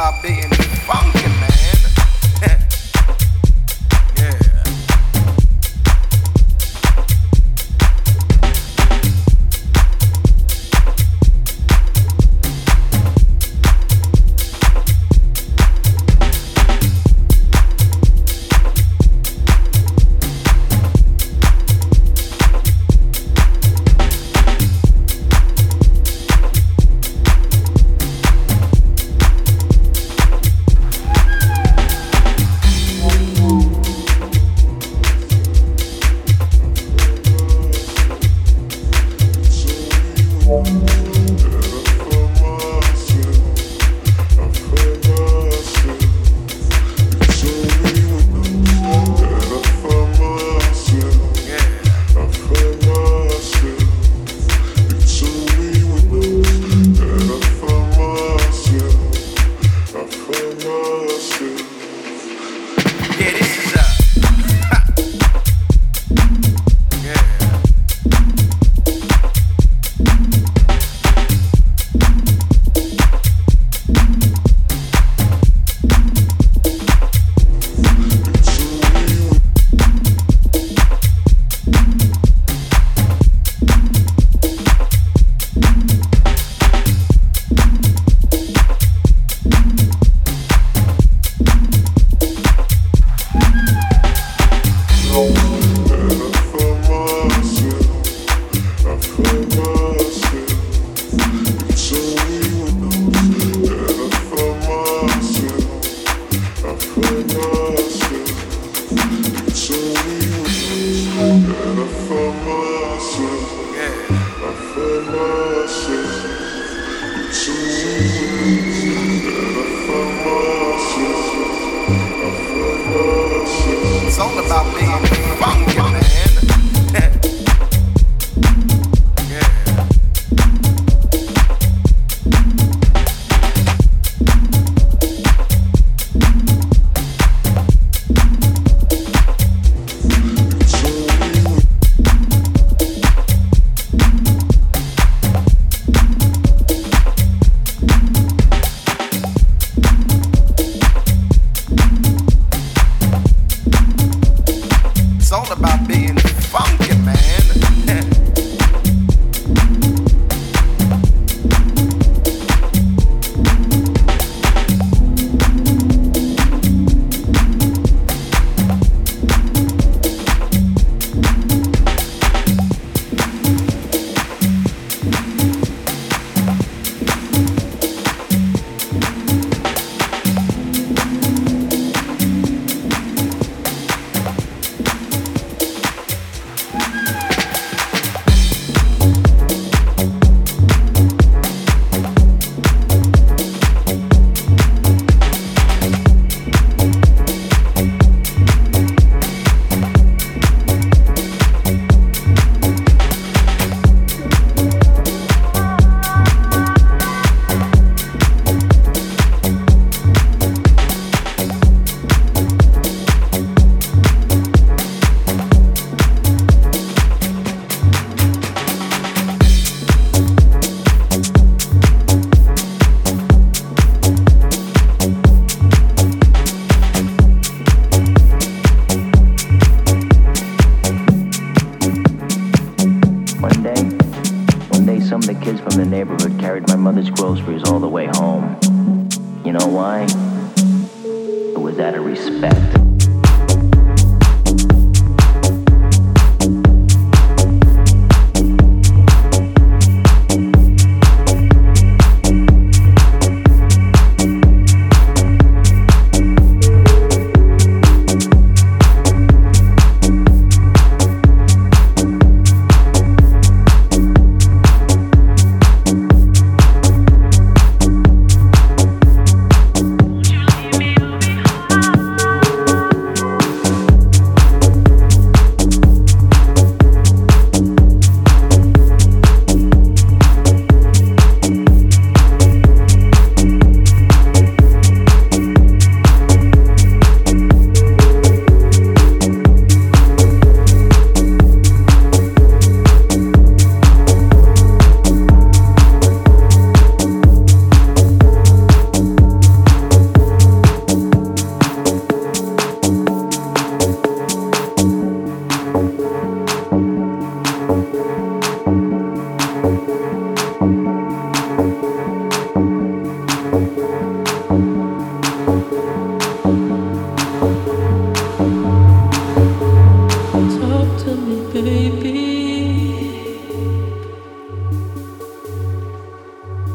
It's all about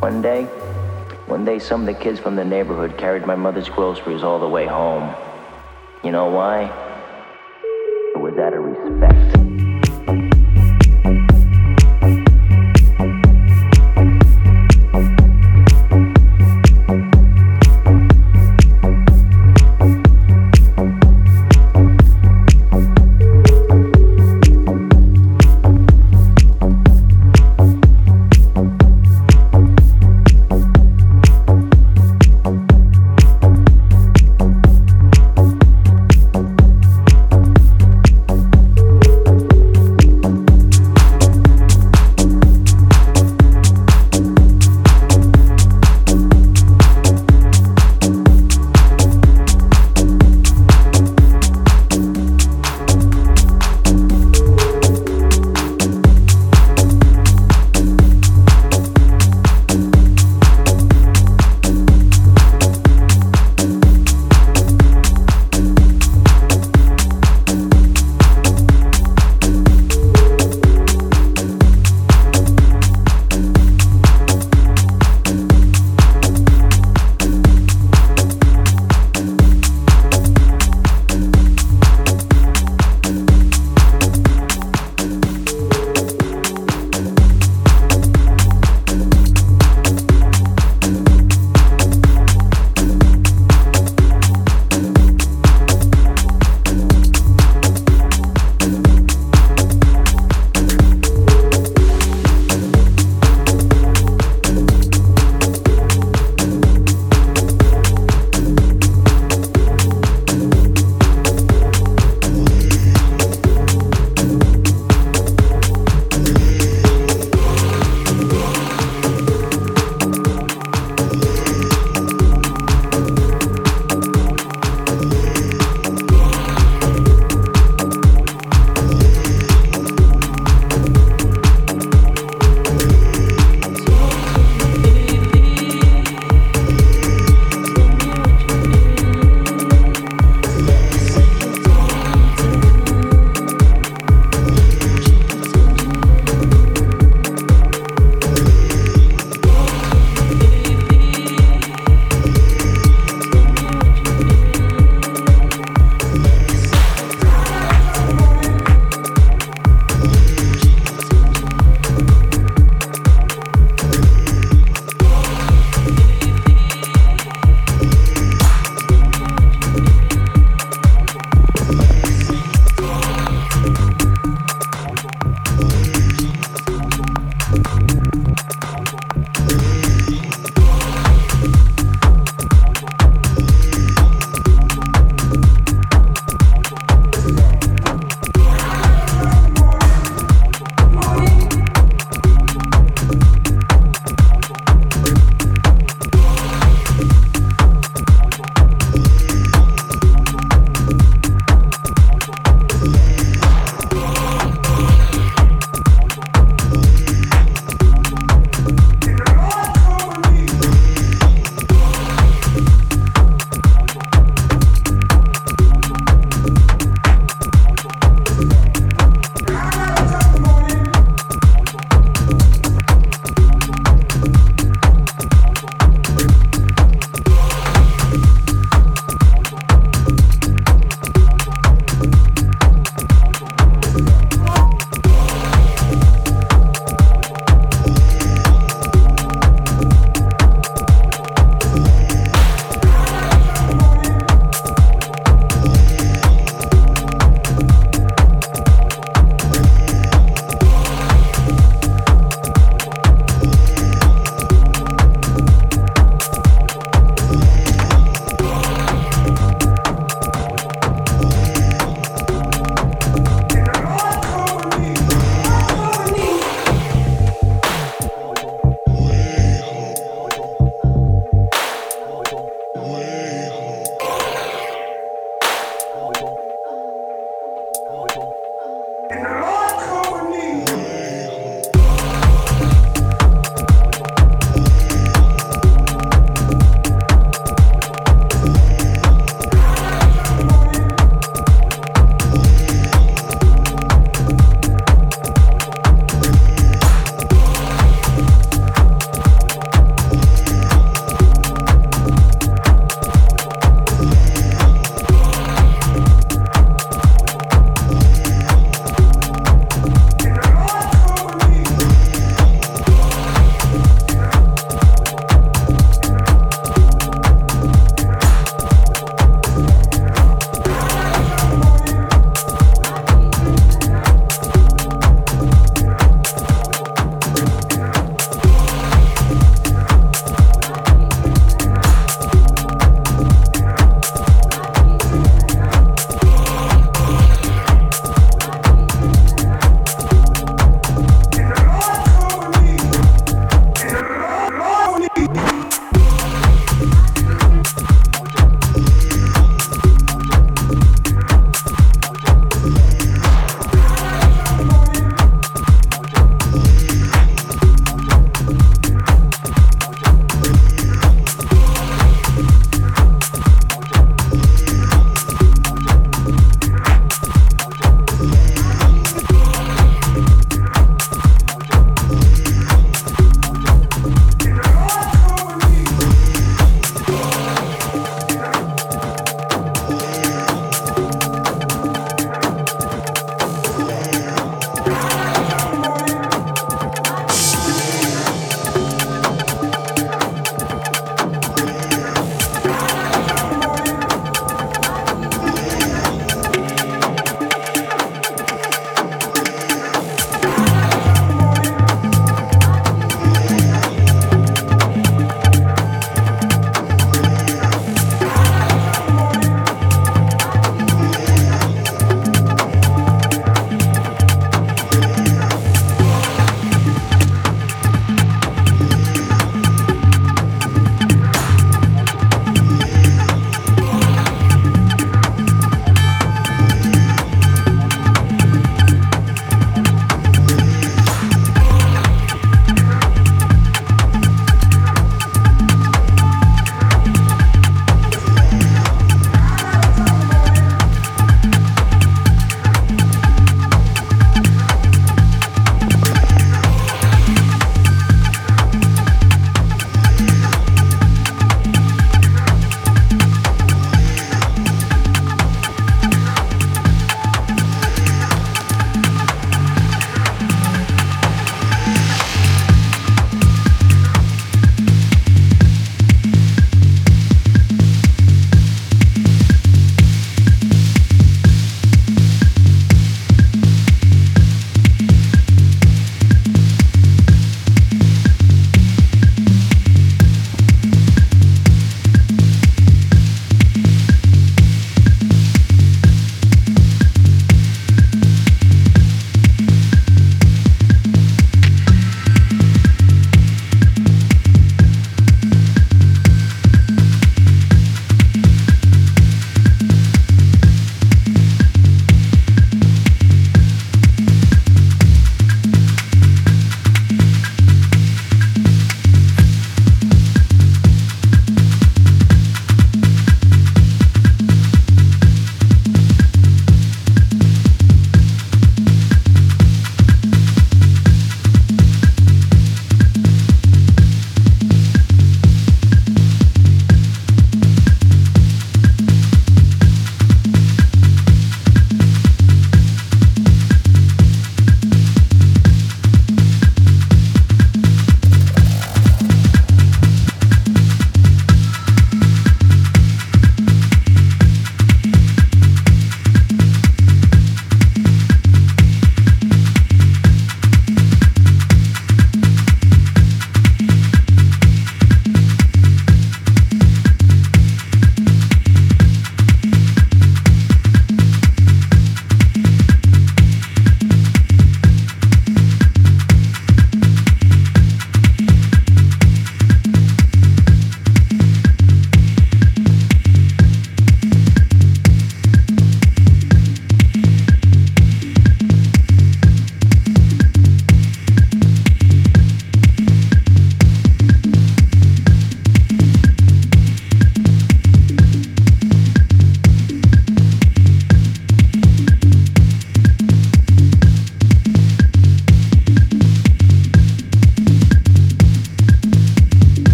One day, one day some of the kids from the neighborhood carried my mother's groceries all the way home. You know why? It was out of respect.